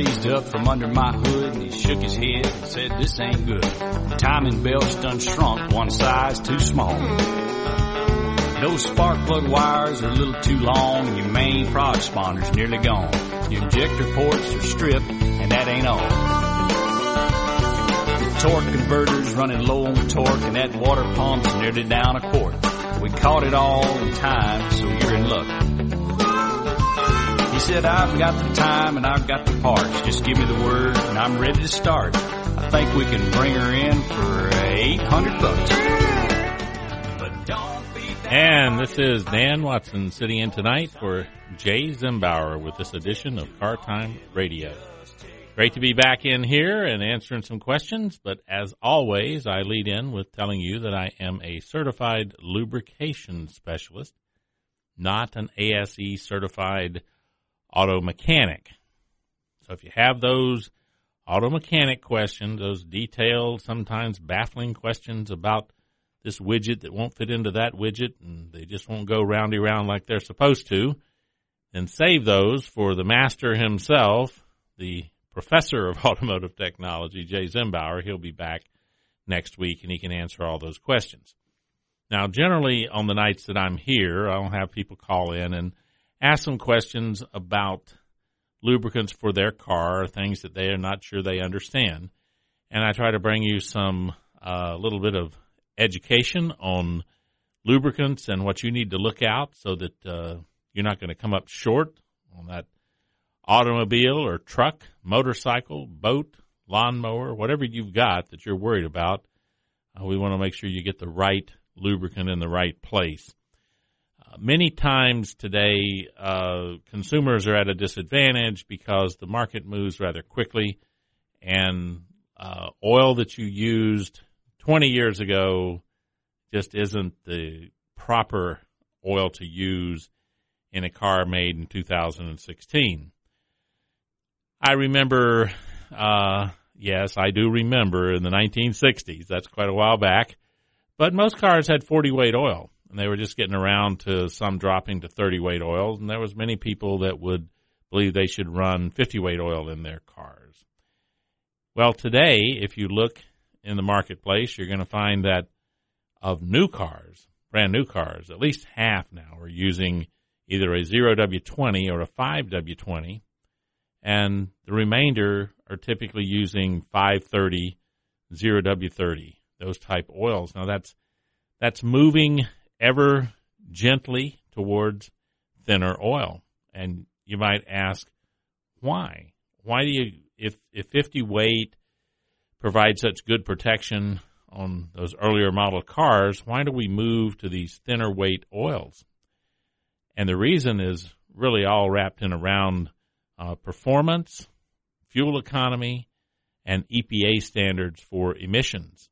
raised up from under my hood and he shook his head and said, this ain't good. The timing belt's done shrunk one size too small. Those spark plug wires are a little too long and your main prod sponder's nearly gone. Your injector ports are stripped and that ain't all. The torque converter's running low on torque and that water pump's nearly down a quart. We caught it all in time, so you're in luck. Said, I've got the time and I've got the parts. Just give me the word and I'm ready to start. I think we can bring her in for 800 bucks. And this is Dan Watson sitting in tonight for Jay Zimbauer with this edition of Car Time Radio. Great to be back in here and answering some questions, but as always, I lead in with telling you that I am a certified lubrication specialist, not an ASE certified auto mechanic. So if you have those auto mechanic questions, those detailed, sometimes baffling questions about this widget that won't fit into that widget and they just won't go roundy round like they're supposed to, then save those for the master himself, the professor of automotive technology, Jay Zimbauer. He'll be back next week and he can answer all those questions. Now, generally on the nights that I'm here, I'll have people call in and ask some questions about lubricants for their car, things that they are not sure they understand. And I try to bring you some a uh, little bit of education on lubricants and what you need to look out so that uh, you're not going to come up short on that automobile or truck, motorcycle, boat, lawnmower, whatever you've got that you're worried about. Uh, we want to make sure you get the right lubricant in the right place. Many times today, uh, consumers are at a disadvantage because the market moves rather quickly, and uh, oil that you used 20 years ago just isn't the proper oil to use in a car made in 2016. I remember, uh, yes, I do remember in the 1960s. That's quite a while back. But most cars had 40 weight oil, and they were just getting around to some dropping to 30 weight oils, and there was many people that would believe they should run 50 weight oil in their cars. Well, today, if you look in the marketplace, you're going to find that of new cars, brand new cars, at least half now are using either a 0W20 or a 5W20 and the remainder are typically using 530, 0W30, those type oils. Now that's that's moving ever gently towards thinner oil. And you might ask, why? Why do you if if 50 weight provides such good protection on those earlier model cars, why do we move to these thinner weight oils? And the reason is really all wrapped in around uh, performance, fuel economy, and EPA standards for emissions.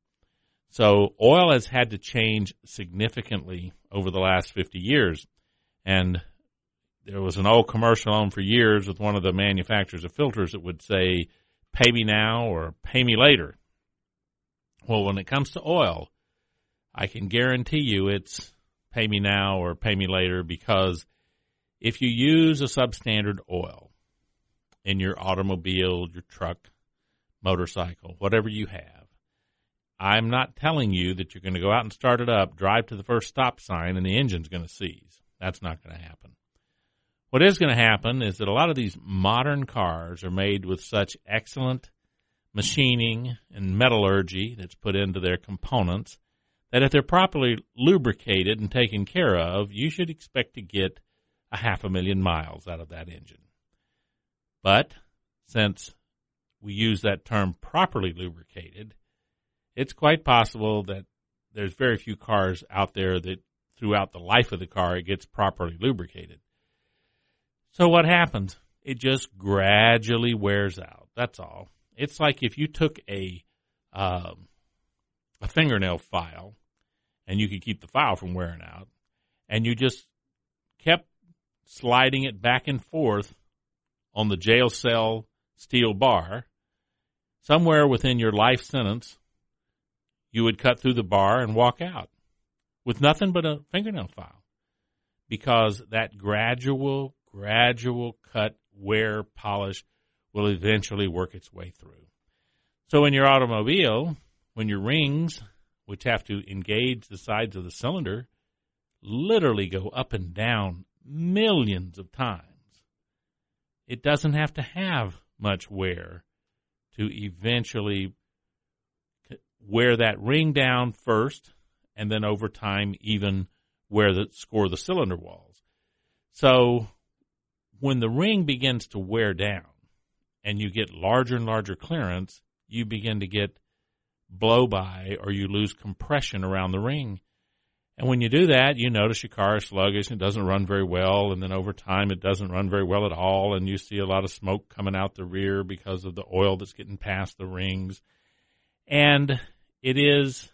So oil has had to change significantly over the last 50 years. And there was an old commercial on for years with one of the manufacturers of filters that would say, pay me now or pay me later. Well, when it comes to oil, I can guarantee you it's pay me now or pay me later because if you use a substandard oil, in your automobile, your truck, motorcycle, whatever you have. I'm not telling you that you're going to go out and start it up, drive to the first stop sign, and the engine's going to seize. That's not going to happen. What is going to happen is that a lot of these modern cars are made with such excellent machining and metallurgy that's put into their components that if they're properly lubricated and taken care of, you should expect to get a half a million miles out of that engine. But since we use that term properly lubricated, it's quite possible that there's very few cars out there that throughout the life of the car it gets properly lubricated. So what happens? It just gradually wears out. That's all. It's like if you took a um, a fingernail file, and you could keep the file from wearing out, and you just kept sliding it back and forth on the jail cell steel bar, somewhere within your life sentence, you would cut through the bar and walk out with nothing but a fingernail file because that gradual, gradual cut, wear, polish will eventually work its way through. So in your automobile, when your rings, which have to engage the sides of the cylinder, literally go up and down millions of times, it doesn't have to have much wear to eventually wear that ring down first and then over time even wear the score the cylinder walls. So when the ring begins to wear down and you get larger and larger clearance, you begin to get blow by or you lose compression around the ring. And when you do that, you notice your car is sluggish and doesn't run very well. And then over time, it doesn't run very well at all. And you see a lot of smoke coming out the rear because of the oil that's getting past the rings. And it is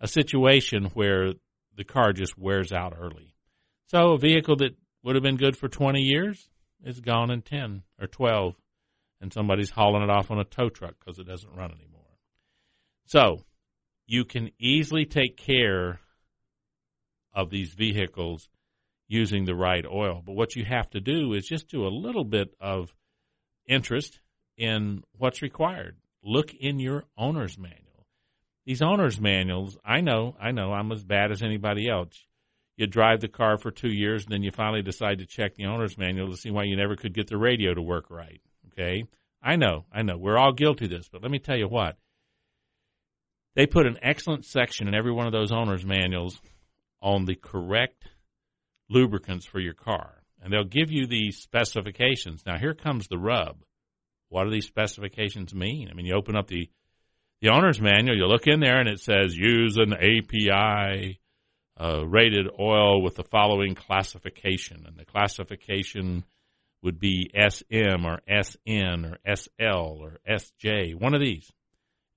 a situation where the car just wears out early. So a vehicle that would have been good for 20 years is gone in 10 or 12. And somebody's hauling it off on a tow truck because it doesn't run anymore. So you can easily take care of these vehicles using the right oil. But what you have to do is just do a little bit of interest in what's required. Look in your owner's manual. These owner's manuals, I know, I know, I'm as bad as anybody else. You drive the car for two years, and then you finally decide to check the owner's manual to see why you never could get the radio to work right. Okay? I know, I know. We're all guilty of this, but let me tell you what. They put an excellent section in every one of those owner's manuals on the correct lubricants for your car. And they'll give you the specifications. Now, here comes the rub. What do these specifications mean? I mean, you open up the, the owner's manual, you look in there, and it says use an API uh, rated oil with the following classification. And the classification would be SM or SN or SL or SJ, one of these.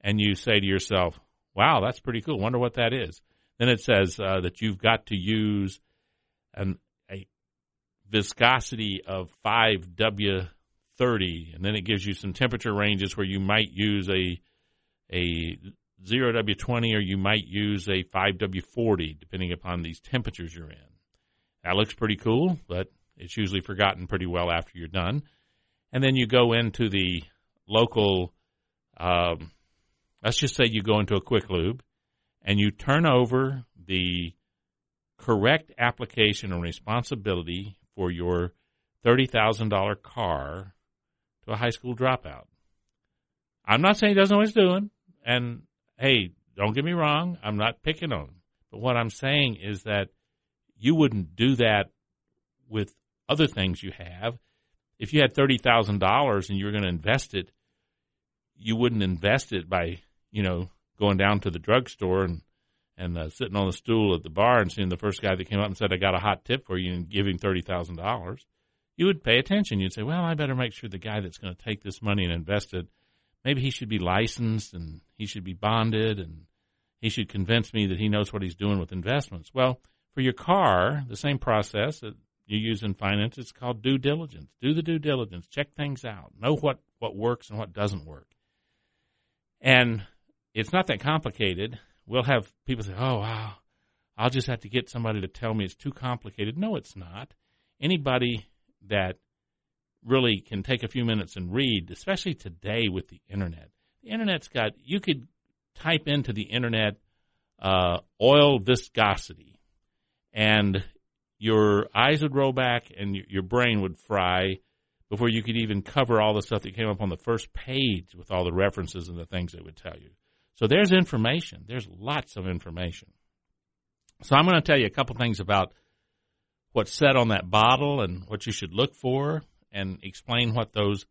And you say to yourself, wow, that's pretty cool. Wonder what that is. Then it says uh, that you've got to use an, a viscosity of 5W30, and then it gives you some temperature ranges where you might use a a 0W20 or you might use a 5W40, depending upon these temperatures you're in. That looks pretty cool, but it's usually forgotten pretty well after you're done. And then you go into the local, um, let's just say you go into a quick lube and you turn over the correct application and responsibility for your $30,000 car a high school dropout. I'm not saying he doesn't know what he's doing. And hey, don't get me wrong, I'm not picking on him. But what I'm saying is that you wouldn't do that with other things you have. If you had $30,000 and you were going to invest it, you wouldn't invest it by, you know, going down to the drugstore and and uh, sitting on the stool at the bar and seeing the first guy that came up and said, "I got a hot tip for you," and giving thirty thousand dollars, you would pay attention. You'd say, "Well, I better make sure the guy that's going to take this money and invest it, maybe he should be licensed and he should be bonded and he should convince me that he knows what he's doing with investments." Well, for your car, the same process that you use in finance, it's called due diligence. Do the due diligence. Check things out. Know what what works and what doesn't work. And it's not that complicated. We'll have people say, "Oh, wow, I'll just have to get somebody to tell me it's too complicated." No, it's not. Anybody that really can take a few minutes and read, especially today with the internet. The internet's got you could type into the internet uh, oil viscosity, and your eyes would roll back and your brain would fry before you could even cover all the stuff that came up on the first page with all the references and the things it would tell you. So there's information. There's lots of information. So I'm going to tell you a couple things about what's said on that bottle and what you should look for and explain what those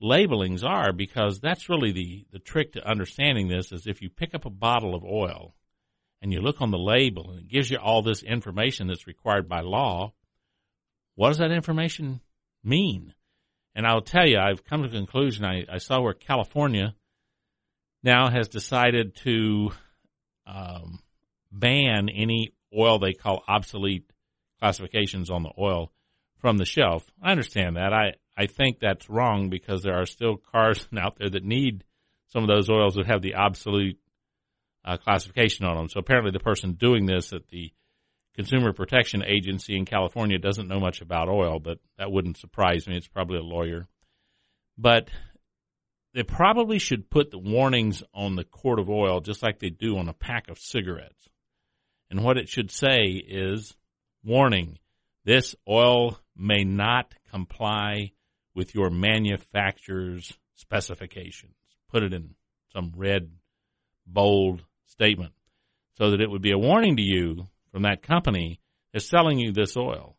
labelings are because that's really the, the trick to understanding this is if you pick up a bottle of oil and you look on the label and it gives you all this information that's required by law, what does that information mean? And I'll tell you, I've come to the conclusion I, I saw where California now has decided to um, ban any oil they call obsolete classifications on the oil from the shelf. I understand that. I, I think that's wrong because there are still cars out there that need some of those oils that have the obsolete uh, classification on them. So apparently the person doing this at the Consumer Protection Agency in California doesn't know much about oil, but that wouldn't surprise me. It's probably a lawyer. But they probably should put the warnings on the quart of oil just like they do on a pack of cigarettes. And what it should say is, warning, this oil may not comply with your manufacturer's specifications. Put it in some red, bold statement so that it would be a warning to you from that company that's selling you this oil.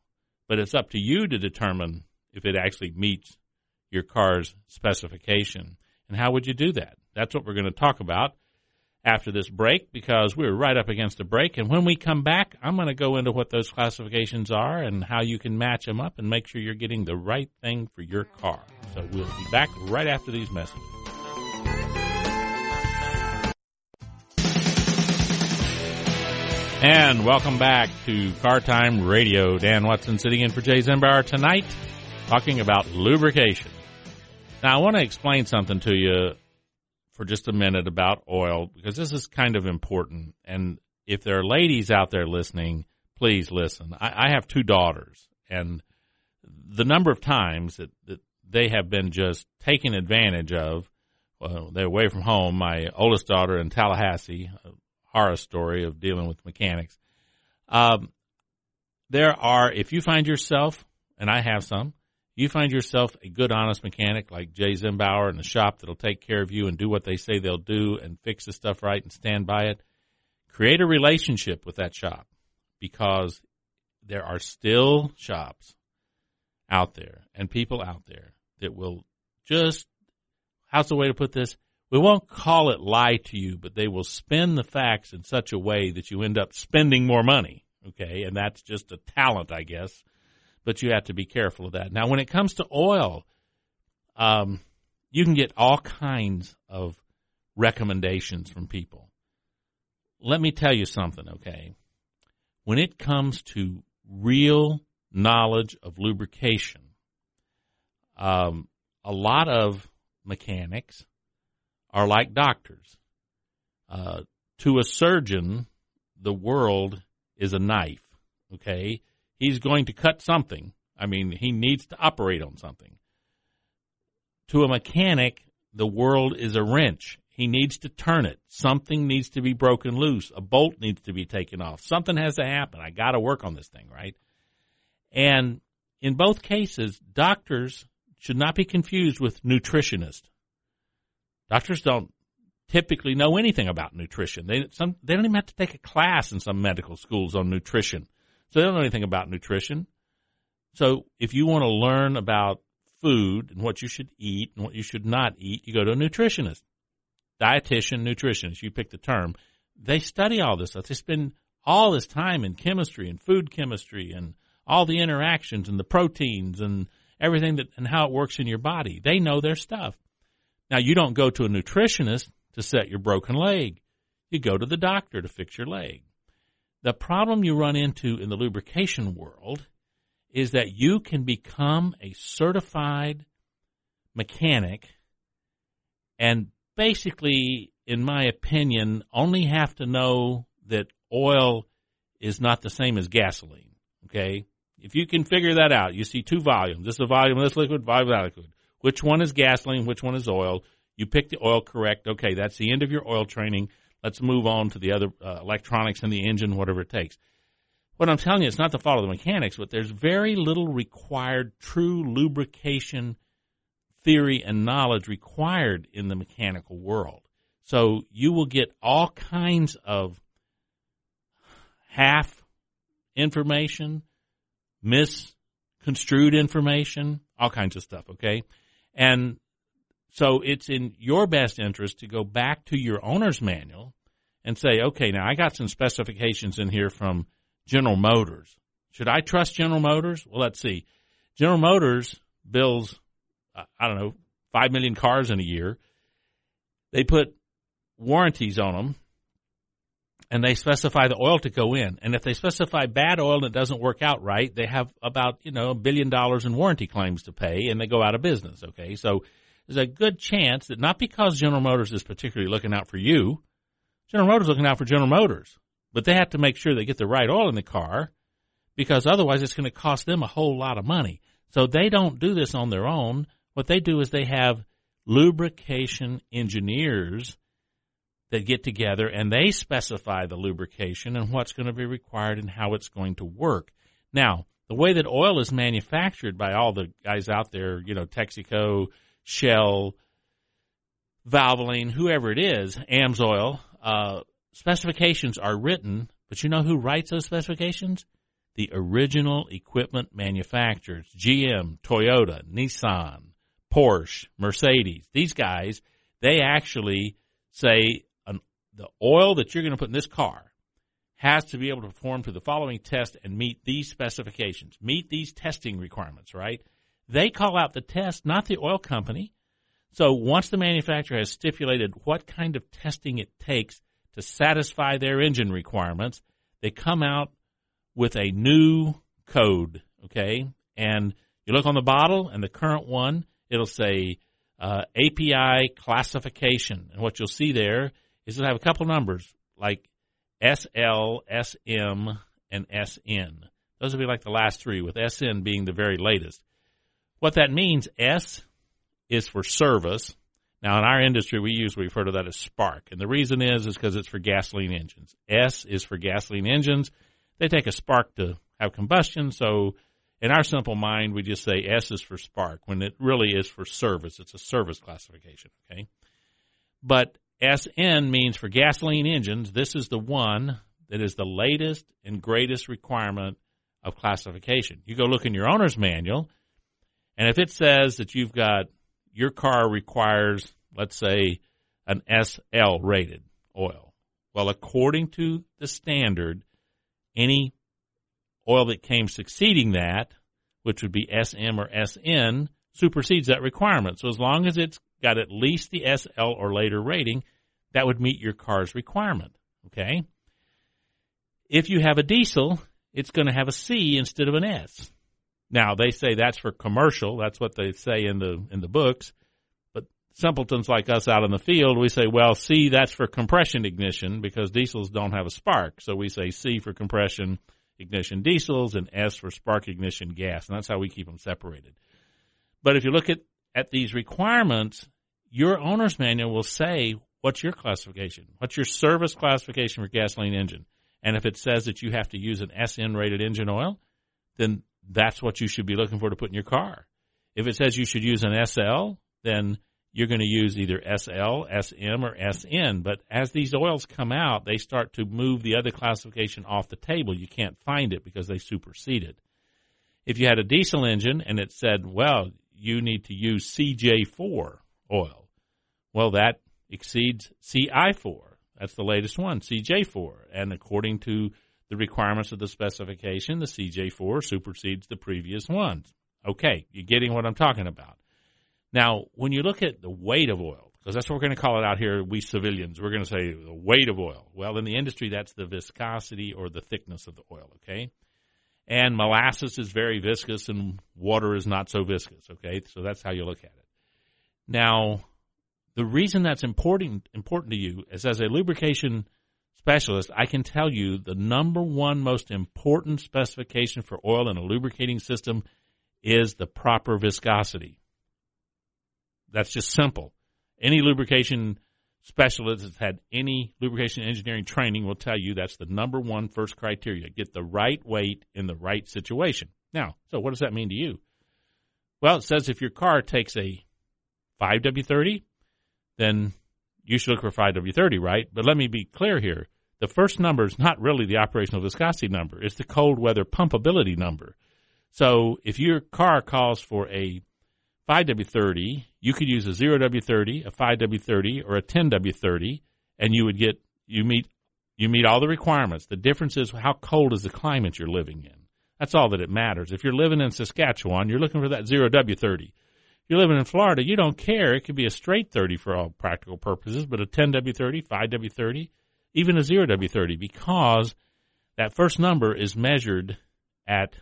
But it's up to you to determine if it actually meets your car's specification. And how would you do that? That's what we're going to talk about after this break because we're right up against a break. And when we come back, I'm going to go into what those classifications are and how you can match them up and make sure you're getting the right thing for your car. So we'll be back right after these messages. And welcome back to Car Time Radio. Dan Watson sitting in for Jay Zimbauer tonight, talking about lubrication. Now, I want to explain something to you for just a minute about oil because this is kind of important. And if there are ladies out there listening, please listen. I, I have two daughters, and the number of times that, that they have been just taken advantage of, well, they're away from home. My oldest daughter in Tallahassee, a horror story of dealing with mechanics. Um, there are, if you find yourself, and I have some, you find yourself a good, honest mechanic like Jay Zimbauer in the shop that'll take care of you and do what they say they'll do and fix the stuff right and stand by it, create a relationship with that shop because there are still shops out there and people out there that will just, how's the way to put this? We won't call it lie to you, but they will spin the facts in such a way that you end up spending more money. Okay. And that's just a talent, I guess but you have to be careful of that. Now, when it comes to oil, um, you can get all kinds of recommendations from people. Let me tell you something, okay? When it comes to real knowledge of lubrication, um, a lot of mechanics are like doctors. Uh, to a surgeon, the world is a knife, okay? He's going to cut something. I mean, he needs to operate on something. To a mechanic, the world is a wrench. He needs to turn it. Something needs to be broken loose. A bolt needs to be taken off. Something has to happen. I got to work on this thing, right? And in both cases, doctors should not be confused with nutritionists. Doctors don't typically know anything about nutrition. They some they don't even have to take a class in some medical schools on nutrition. So they don't know anything about nutrition. So if you want to learn about food and what you should eat and what you should not eat, you go to a nutritionist, dietitian, nutritionist. You pick the term. They study all this stuff. They spend all this time in chemistry and food chemistry and all the interactions and the proteins and everything that and how it works in your body. They know their stuff. Now you don't go to a nutritionist to set your broken leg. You go to the doctor to fix your leg. The problem you run into in the lubrication world is that you can become a certified mechanic and basically, in my opinion, only have to know that oil is not the same as gasoline. Okay? If you can figure that out, you see two volumes. This is a volume of this liquid, volume of that liquid. Which one is gasoline? Which one is oil? You pick the oil correct. Okay, that's the end of your oil training. Let's move on to the other uh, electronics and the engine, whatever it takes. What I'm telling you, it's not the fault of the mechanics, but there's very little required true lubrication theory and knowledge required in the mechanical world. So you will get all kinds of half information, misconstrued information, all kinds of stuff, okay? And so it's in your best interest to go back to your owner's manual and say, okay, now I got some specifications in here from General Motors. Should I trust General Motors? Well, let's see. General Motors builds, uh, I don't know, 5 million cars in a year. They put warranties on them and they specify the oil to go in. And if they specify bad oil and it doesn't work out right, they have about, you know, a billion dollars in warranty claims to pay and they go out of business. Okay. So there's a good chance that not because General Motors is particularly looking out for you, General Motors looking out for General Motors, but they have to make sure they get the right oil in the car because otherwise it's going to cost them a whole lot of money. So they don't do this on their own. What they do is they have lubrication engineers that get together and they specify the lubrication and what's going to be required and how it's going to work. Now, the way that oil is manufactured by all the guys out there, you know, Texaco, Shell, Valvoline, whoever it is, Amsoil, uh, specifications are written, but you know who writes those specifications? The original equipment manufacturers, GM, Toyota, Nissan, Porsche, Mercedes. These guys, they actually say an, the oil that you're going to put in this car has to be able to perform to the following test and meet these specifications, meet these testing requirements, right? They call out the test, not the oil company. So once the manufacturer has stipulated what kind of testing it takes to satisfy their engine requirements, they come out with a new code, okay? And you look on the bottle, and the current one, it'll say uh, API classification. And what you'll see there is it'll have a couple numbers like SL, SM, and SN. Those will be like the last three, with SN being the very latest. What that means, S is for service. Now, in our industry, we we refer to that as spark. And the reason is, is because it's for gasoline engines. S is for gasoline engines. They take a spark to have combustion. So in our simple mind, we just say S is for spark when it really is for service. It's a service classification. Okay. But SN means for gasoline engines, this is the one that is the latest and greatest requirement of classification. You go look in your owner's manual, and if it says that you've got your car requires, let's say, an SL rated oil, well, according to the standard, any oil that came succeeding that, which would be SM or SN, supersedes that requirement. So as long as it's got at least the SL or later rating, that would meet your car's requirement. Okay? If you have a diesel, it's going to have a C instead of an S. Now they say that's for commercial. That's what they say in the in the books. But simpletons like us out in the field, we say, well, C that's for compression ignition because diesels don't have a spark. So we say C for compression ignition diesels and S for spark ignition gas, and that's how we keep them separated. But if you look at at these requirements, your owner's manual will say what's your classification? What's your service classification for gasoline engine? And if it says that you have to use an SN rated engine oil, then that's what you should be looking for to put in your car. If it says you should use an SL, then you're going to use either SL, SM, or SN. But as these oils come out, they start to move the other classification off the table. You can't find it because they supersede it. If you had a diesel engine and it said, well, you need to use CJ4 oil, well, that exceeds CI4. That's the latest one, CJ4. And according to the requirements of the specification, the CJ4 supersedes the previous ones. Okay, you're getting what I'm talking about. Now, when you look at the weight of oil, because that's what we're going to call it out here, we civilians, we're going to say the weight of oil. Well, in the industry, that's the viscosity or the thickness of the oil, okay? And molasses is very viscous and water is not so viscous, okay? So that's how you look at it. Now, the reason that's important important to you is as a lubrication specialist, I can tell you the number one most important specification for oil in a lubricating system is the proper viscosity. That's just simple. Any lubrication specialist that's had any lubrication engineering training will tell you that's the number one first criteria. Get the right weight in the right situation. Now, so what does that mean to you? Well, it says if your car takes a 5W30, then you should look for 5W30, right? But let me be clear here the first number is not really the operational viscosity number. It's the cold weather pumpability number. So if your car calls for a 5W30, you could use a 0W30, a 5W30, or a 10W30, and you would get you meet you meet all the requirements. The difference is how cold is the climate you're living in. That's all that it matters. If you're living in Saskatchewan, you're looking for that 0W30. If you're living in Florida, you don't care. It could be a straight 30 for all practical purposes, but a 10W30, 5W30, even a 0W30 because that first number is measured at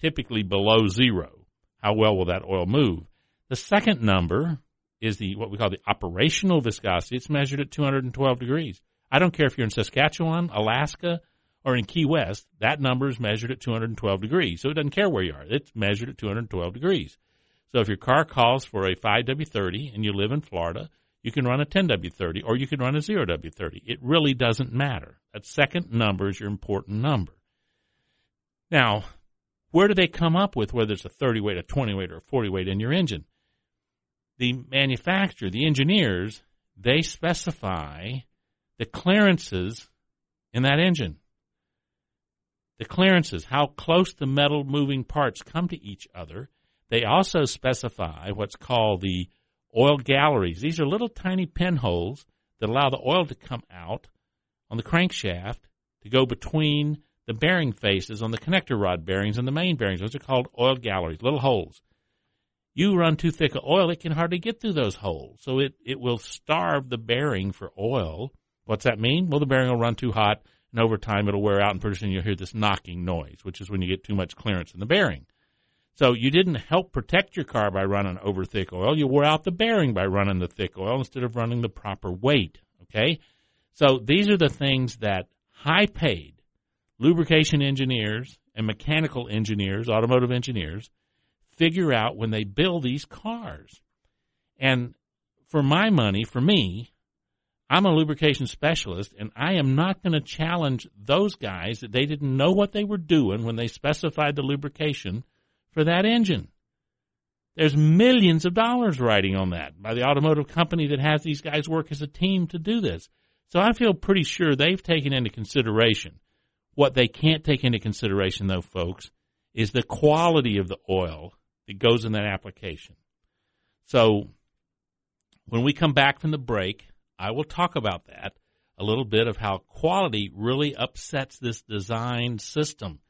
typically below zero. How well will that oil move? The second number is the what we call the operational viscosity. It's measured at 212 degrees. I don't care if you're in Saskatchewan, Alaska, or in Key West. That number is measured at 212 degrees. So it doesn't care where you are. It's measured at 212 degrees. So if your car calls for a 5W30 and you live in Florida, you can run a 10W30 or you can run a 0W30. It really doesn't matter. That second number is your important number. Now, where do they come up with whether it's a 30 weight, a 20 weight, or a 40 weight in your engine? The manufacturer, the engineers, they specify the clearances in that engine. The clearances, how close the metal moving parts come to each other. They also specify what's called the oil galleries. These are little tiny pinholes that allow the oil to come out on the crankshaft to go between the bearing faces on the connector rod bearings and the main bearings. Those are called oil galleries, little holes. You run too thick of oil, it can hardly get through those holes. So it, it will starve the bearing for oil. What's that mean? Well, the bearing will run too hot, and over time it'll wear out, and pretty soon you'll hear this knocking noise, which is when you get too much clearance in the bearing. So you didn't help protect your car by running over thick oil. You wore out the bearing by running the thick oil instead of running the proper weight. Okay? So these are the things that high paid lubrication engineers and mechanical engineers, automotive engineers, figure out when they build these cars. And for my money, for me, I'm a lubrication specialist, and I am not going to challenge those guys that they didn't know what they were doing when they specified the lubrication for that engine. There's millions of dollars riding on that by the automotive company that has these guys work as a team to do this. So I feel pretty sure they've taken into consideration. What they can't take into consideration, though, folks, is the quality of the oil that goes in that application. So when we come back from the break, I will talk about that a little bit of how quality really upsets this design system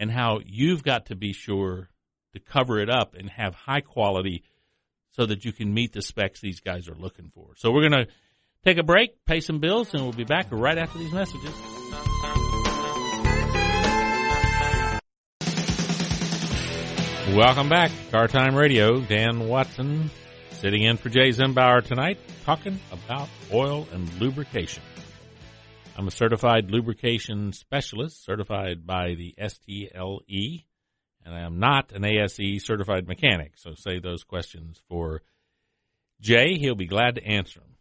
and how you've got to be sure to cover it up and have high quality so that you can meet the specs these guys are looking for. So we're going to take a break, pay some bills, and we'll be back right after these messages. Welcome back, Car Time Radio. Dan Watson sitting in for Jay Zimbauer tonight, talking about oil and lubrication. I'm a certified lubrication specialist, certified by the STLE and I am not an ASE certified mechanic. So say those questions for Jay. He'll be glad to answer them.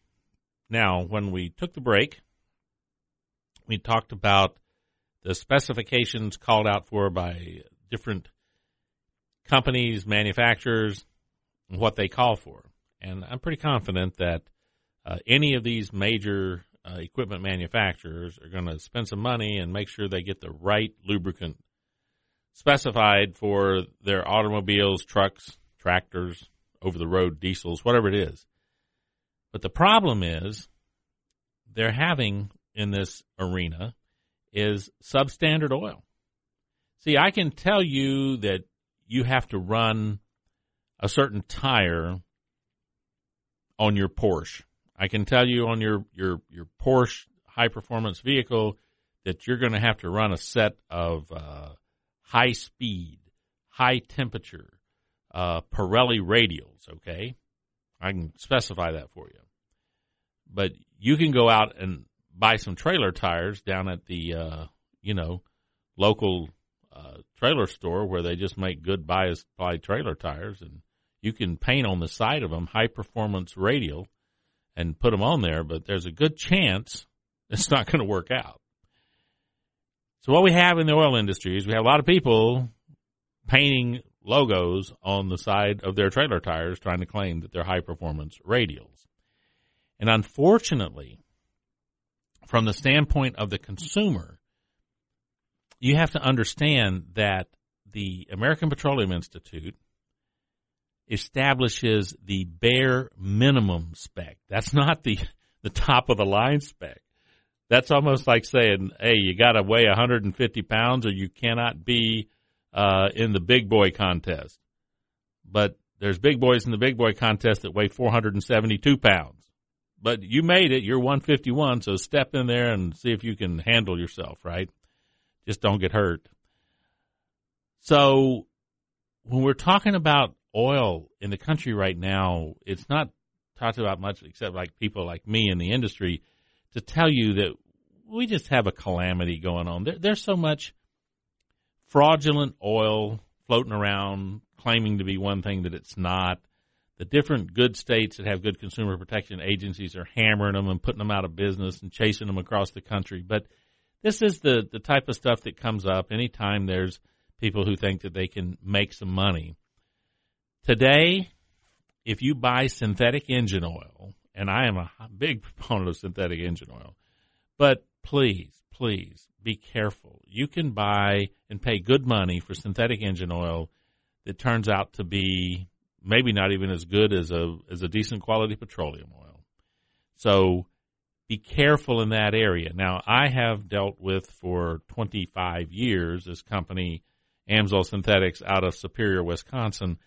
Now, when we took the break, we talked about the specifications called out for by different companies, manufacturers, and what they call for. And I'm pretty confident that uh, any of these major uh, equipment manufacturers are going to spend some money and make sure they get the right lubricant specified for their automobiles, trucks, tractors, over the road diesels, whatever it is. But the problem is they're having in this arena is substandard oil. See, I can tell you that you have to run a certain tire on your Porsche. I can tell you on your your your Porsche high performance vehicle that you're going to have to run a set of uh, high speed, high temperature, uh, Pirelli radials, okay? I can specify that for you. But you can go out and buy some trailer tires down at the, uh, you know, local uh, trailer store where they just make good bias ply trailer tires, and you can paint on the side of them high performance radial and put them on there. But there's a good chance it's not going to work out. So what we have in the oil industry is we have a lot of people painting logos on the side of their trailer tires trying to claim that they're high performance radials. And unfortunately, from the standpoint of the consumer, you have to understand that the American Petroleum Institute establishes the bare minimum spec. That's not the, the top of the line spec. That's almost like saying, "Hey, you got to weigh 150 pounds, or you cannot be uh, in the big boy contest." But there's big boys in the big boy contest that weigh 472 pounds. But you made it. You're 151, so step in there and see if you can handle yourself. Right? Just don't get hurt. So when we're talking about oil in the country right now, it's not talked about much except like people like me in the industry to tell you that we just have a calamity going on. There, there's so much fraudulent oil floating around, claiming to be one thing that it's not. The different good states that have good consumer protection agencies are hammering them and putting them out of business and chasing them across the country. But this is the, the type of stuff that comes up anytime there's people who think that they can make some money. Today, if you buy synthetic engine oil, and I am a big proponent of synthetic engine oil, but please, please be careful. You can buy and pay good money for synthetic engine oil that turns out to be maybe not even as good as a as a decent quality petroleum oil. So be careful in that area. Now, I have dealt with for 25 years this company Amsoil Synthetics out of Superior, Wisconsin,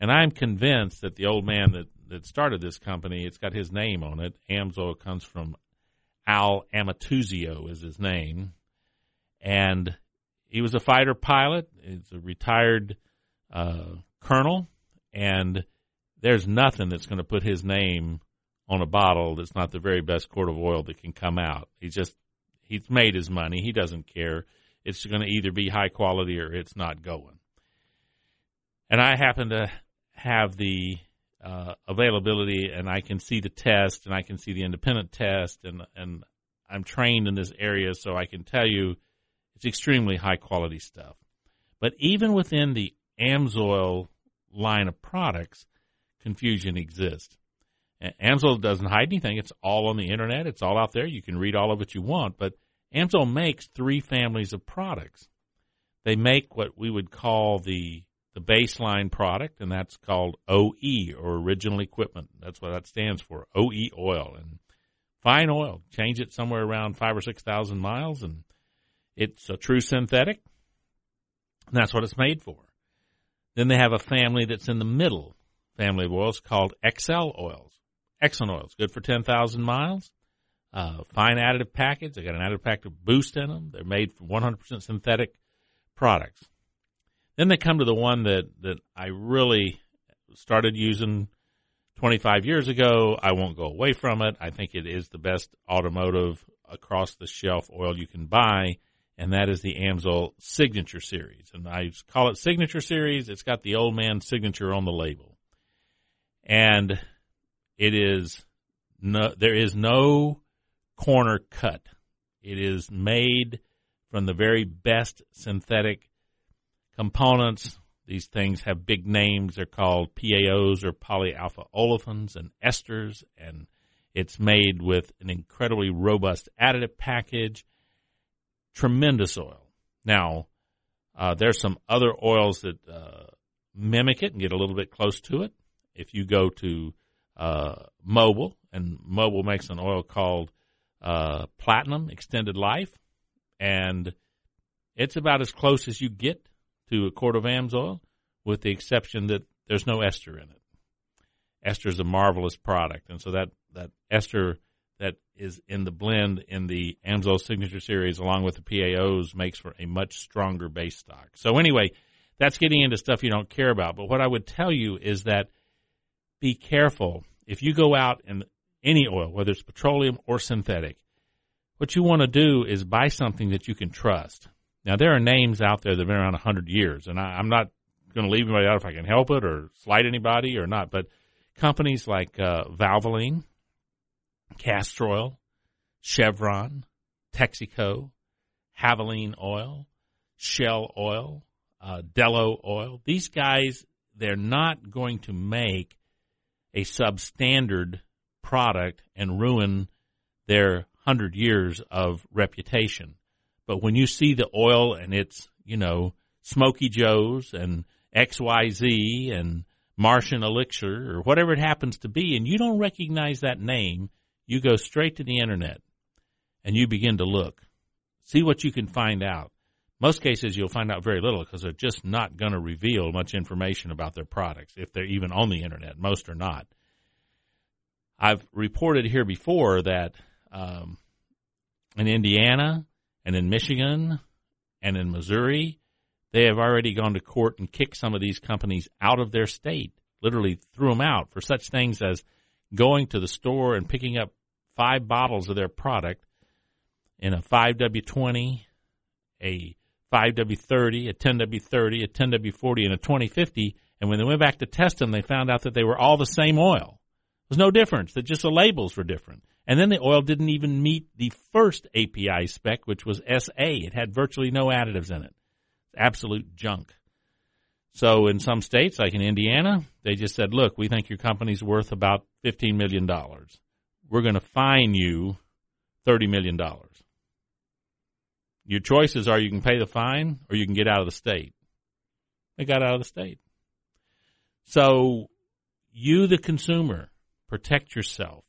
and I'm convinced that the old man that that started this company, it's got his name on it. Amsoil comes from Al Amatuzio is his name, and he was a fighter pilot. He's a retired uh, colonel, and there's nothing that's going to put his name on a bottle that's not the very best quart of oil that can come out. He just he's made his money. He doesn't care. It's going to either be high quality or it's not going. And I happen to have the uh, availability, and I can see the test, and I can see the independent test, and and I'm trained in this area, so I can tell you it's extremely high quality stuff. But even within the Amsoil line of products, confusion exists. Amsoil doesn't hide anything. It's all on the internet. It's all out there. You can read all of it you want. But Amsoil makes three families of products. They make what we would call the the baseline product, and that's called OE or original equipment. That's what that stands for. OE oil and fine oil. Change it somewhere around five or six thousand miles, and it's a true synthetic. And that's what it's made for. Then they have a family that's in the middle family of oils called XL oils. Excellent oils, good for 10,000 miles. Uh, fine additive package. They got an additive package boost in them. They're made from 100% synthetic products. Then they come to the one that, that I really started using 25 years ago. I won't go away from it. I think it is the best automotive across the shelf oil you can buy, and that is the Amsoil Signature Series. And I call it Signature Series. It's got the old man signature on the label. And it is no, there is no corner cut. It is made from the very best synthetic components. These things have big names. They're called PAOs or polyalpha olefins and esters, and it's made with an incredibly robust additive package. Tremendous oil. Now, uh, there's some other oils that uh, mimic it and get a little bit close to it. If you go to uh, Mobil, and Mobil makes an oil called uh, Platinum Extended Life, and it's about as close as you get to a quart of Amsoil, with the exception that there's no ester in it. Ester is a marvelous product, and so that that ester that is in the blend in the Amsoil Signature Series, along with the PAOs, makes for a much stronger base stock. So anyway, that's getting into stuff you don't care about. But what I would tell you is that be careful if you go out and any oil, whether it's petroleum or synthetic, what you want to do is buy something that you can trust. Now, there are names out there that have been around 100 years, and I, am not going to leave anybody out if I can help it or slight anybody or not, but companies like uh, Valvoline, Castrol, Chevron, Texaco, Havoline Oil, Shell Oil, uh, Delo Oil, these guys, they're not going to make a substandard product and ruin their hundred years of reputation. But when you see the oil and it's, you know, Smoky Joe's and XYZ and Martian Elixir or whatever it happens to be, and you don't recognize that name, you go straight to the internet and you begin to look. See what you can find out. Most cases you'll find out very little because they're just not going to reveal much information about their products if they're even on the internet. Most are not. I've reported here before that um, in Indiana and in Michigan and in Missouri, they have already gone to court and kicked some of these companies out of their state, literally threw them out for such things as going to the store and picking up five bottles of their product in a 5W20, a 5W30, a 10W30, a 10W40, and a 2050, And when they went back to test them, they found out that they were all the same oil. There's no difference, that just the labels were different. And then the oil didn't even meet the first API spec, which was SA. It had virtually no additives in it. Absolute junk. So in some states, like in Indiana, they just said, look, we think your company's worth about $15 million. We're going to fine you $30 million. Your choices are you can pay the fine or you can get out of the state. They got out of the state. So you, the consumer, protect yourself.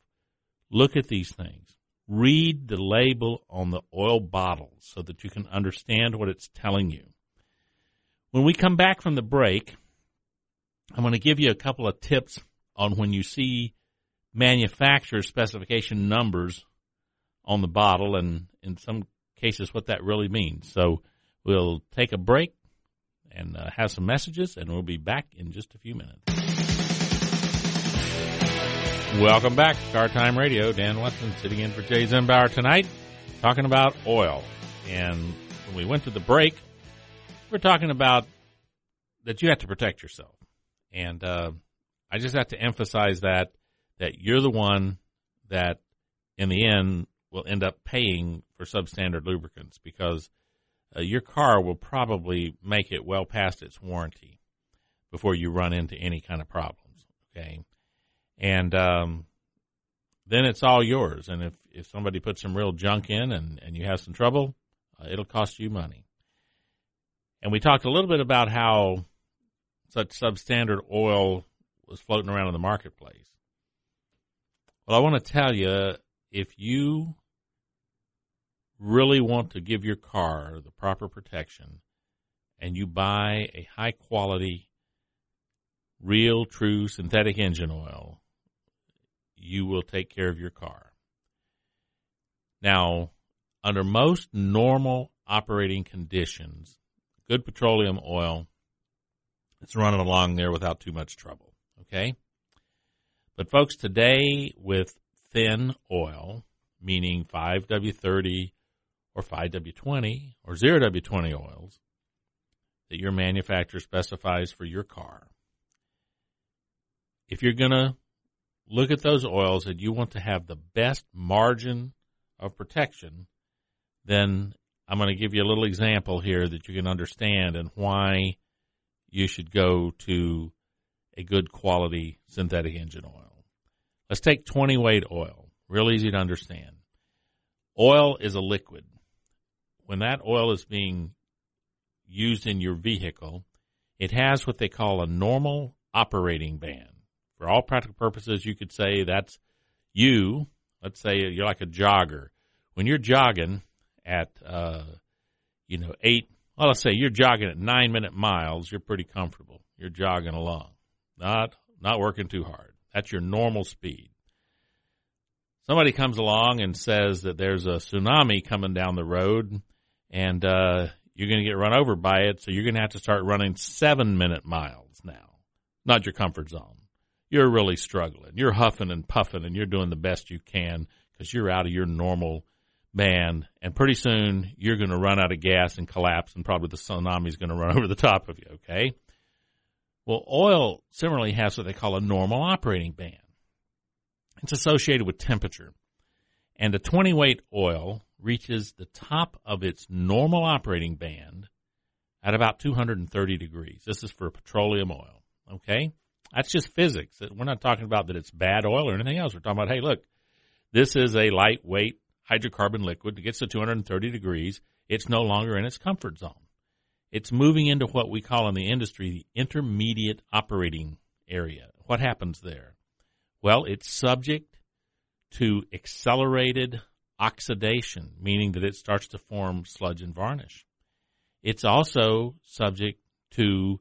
Look at these things. Read the label on the oil bottles so that you can understand what it's telling you. When we come back from the break, I'm going to give you a couple of tips on when you see manufacturer specification numbers on the bottle and in some cases what that really means. So we'll take a break and uh, have some messages and we'll be back in just a few minutes. Welcome back to Time Radio. Dan Watson sitting in for Jay Zimbauer tonight talking about oil. And when we went to the break, we're talking about that you have to protect yourself. And uh, I just have to emphasize that that you're the one that in the end will end up paying for substandard lubricants because uh, your car will probably make it well past its warranty before you run into any kind of problems. Okay, and um, then it's all yours. And if if somebody puts some real junk in and and you have some trouble, uh, it'll cost you money. And we talked a little bit about how such substandard oil was floating around in the marketplace. Well, I want to tell you if you really want to give your car the proper protection and you buy a high quality, real, true synthetic engine oil, you will take care of your car. Now, under most normal operating conditions, good petroleum oil, it's running along there without too much trouble. Okay? But folks, today with thin oil, meaning 5W30 or 5W20 or 0W20 oils that your manufacturer specifies for your car, if you're going to look at those oils and you want to have the best margin of protection, then I'm going to give you a little example here that you can understand and why you should go to a good quality synthetic engine oil. Let's take 20 weight oil. Real easy to understand. Oil is a liquid. When that oil is being used in your vehicle, it has what they call a normal operating band. For all practical purposes, you could say that's you. Let's say you're like a jogger. When you're jogging at, uh, you know, eight, well, let's say you're jogging at nine minute miles, you're pretty comfortable. You're jogging along, not not working too hard. That's your normal speed. Somebody comes along and says that there's a tsunami coming down the road, and uh, you're going to get run over by it, so you're going to have to start running seven minute miles now. Not your comfort zone you're really struggling. You're huffing and puffing and you're doing the best you can because you're out of your normal band. And pretty soon you're going to run out of gas and collapse and probably the tsunami is going to run over the top of you. Okay. Well, oil similarly has what they call a normal operating band. It's associated with temperature. And a 20 weight oil reaches the top of its normal operating band at about 230 degrees. This is for petroleum oil. Okay. That's just physics. We're not talking about that it's bad oil or anything else. We're talking about, hey, look, this is a lightweight hydrocarbon liquid. It gets to 230 degrees. It's no longer in its comfort zone. It's moving into what we call in the industry the intermediate operating area. What happens there? Well, it's subject to accelerated oxidation, meaning that it starts to form sludge and varnish. It's also subject to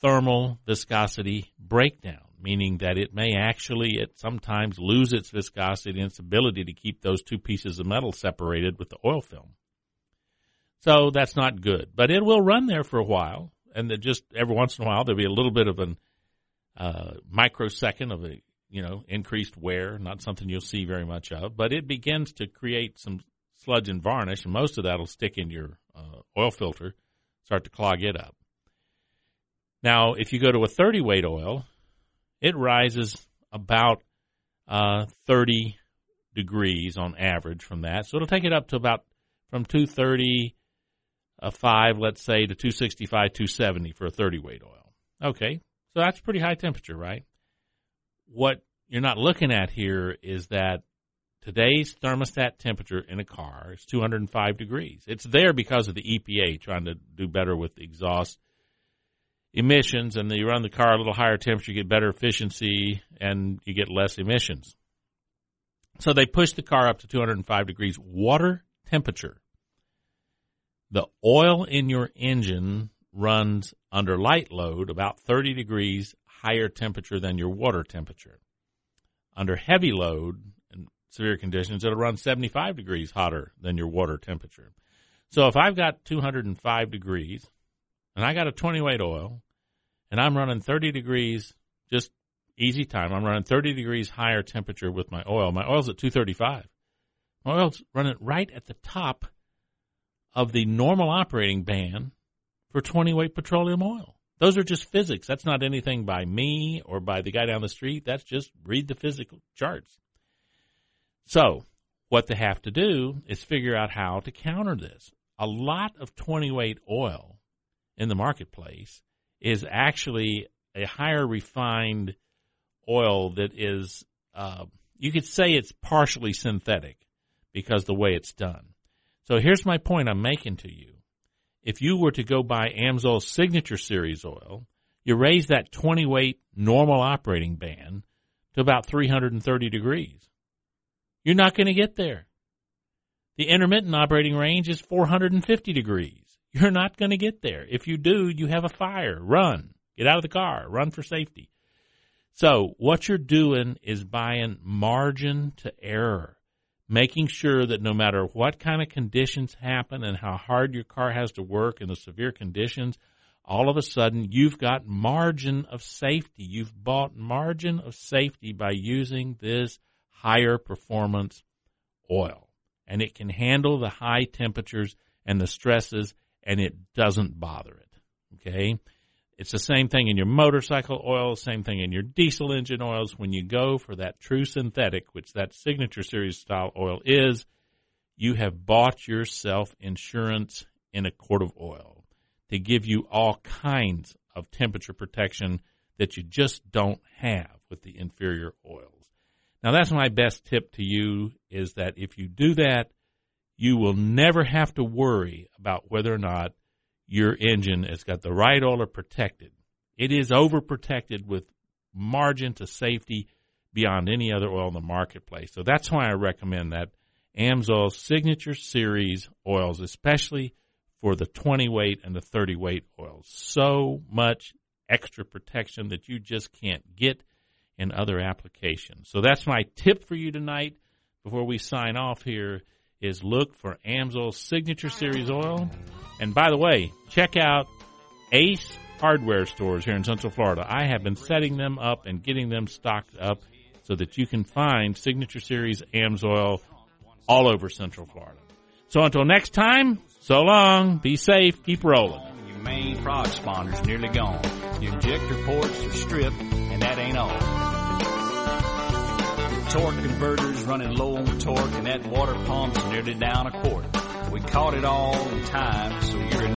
thermal viscosity breakdown, meaning that it may actually at sometimes lose its viscosity and its ability to keep those two pieces of metal separated with the oil film. So that's not good, but it will run there for a while, and just every once in a while there'll be a little bit of an uh, microsecond of a you know increased wear, not something you'll see very much of, but it begins to create some sludge and varnish, and most of that will stick in your uh, oil filter, start to clog it up. Now, if you go to a 30 weight oil, it rises about uh, 30 degrees on average from that. So it'll take it up to about from 230 a 5, let's say, to 265, 270 for a 30 weight oil. Okay, so that's pretty high temperature, right? What you're not looking at here is that today's thermostat temperature in a car is 205 degrees. It's there because of the EPA trying to do better with the exhaust emissions, and you run the car a little higher temperature, you get better efficiency, and you get less emissions. So they push the car up to 205 degrees water temperature. The oil in your engine runs under light load about 30 degrees higher temperature than your water temperature. Under heavy load and severe conditions, it'll run 75 degrees hotter than your water temperature. So if I've got 205 degrees and I got a 20 weight oil and I'm running 30 degrees, just easy time, I'm running 30 degrees higher temperature with my oil. My oil's at 235. My oil's running right at the top of the normal operating band for 20 weight petroleum oil. Those are just physics. That's not anything by me or by the guy down the street. That's just read the physical charts. So, what they have to do is figure out how to counter this. A lot of 20 weight oil in the marketplace is actually a higher refined oil that is, uh, you could say it's partially synthetic because the way it's done. So here's my point I'm making to you. If you were to go buy Amsoil's signature series oil, you raise that 20 weight normal operating band to about 330 degrees. You're not going to get there. The intermittent operating range is 450 degrees. You're not going to get there. If you do, you have a fire. Run. Get out of the car. Run for safety. So what you're doing is buying margin to error making sure that no matter what kind of conditions happen and how hard your car has to work in the severe conditions, all of a sudden you've got margin of safety. You've bought margin of safety by using this higher performance oil. And it can handle the high temperatures and the stresses and it doesn't bother it. Okay? It's the same thing in your motorcycle oil, same thing in your diesel engine oils. When you go for that true synthetic, which that signature series style oil is, you have bought yourself insurance in a quart of oil to give you all kinds of temperature protection that you just don't have with the inferior oils. Now that's my best tip to you is that if you do that, you will never have to worry about whether or not your engine has got the right oil or protected. It is overprotected with margin to safety beyond any other oil in the marketplace. So that's why I recommend that Amsoil Signature Series oils, especially for the 20 weight and the 30 weight oils. So much extra protection that you just can't get in other applications. So that's my tip for you tonight before we sign off here is look for Amsoil Signature Series oil. And by the way, check out Ace hardware stores here in Central Florida. I have been setting them up and getting them stocked up so that you can find Signature Series Amsoil all over Central Florida. So until next time, so long, be safe, keep rolling. Your main prog spawner's nearly gone. Your injector ports are stripped, and that ain't all torque converters running low on torque and that water pump's nearly down a quart. We caught it all in time, so you're in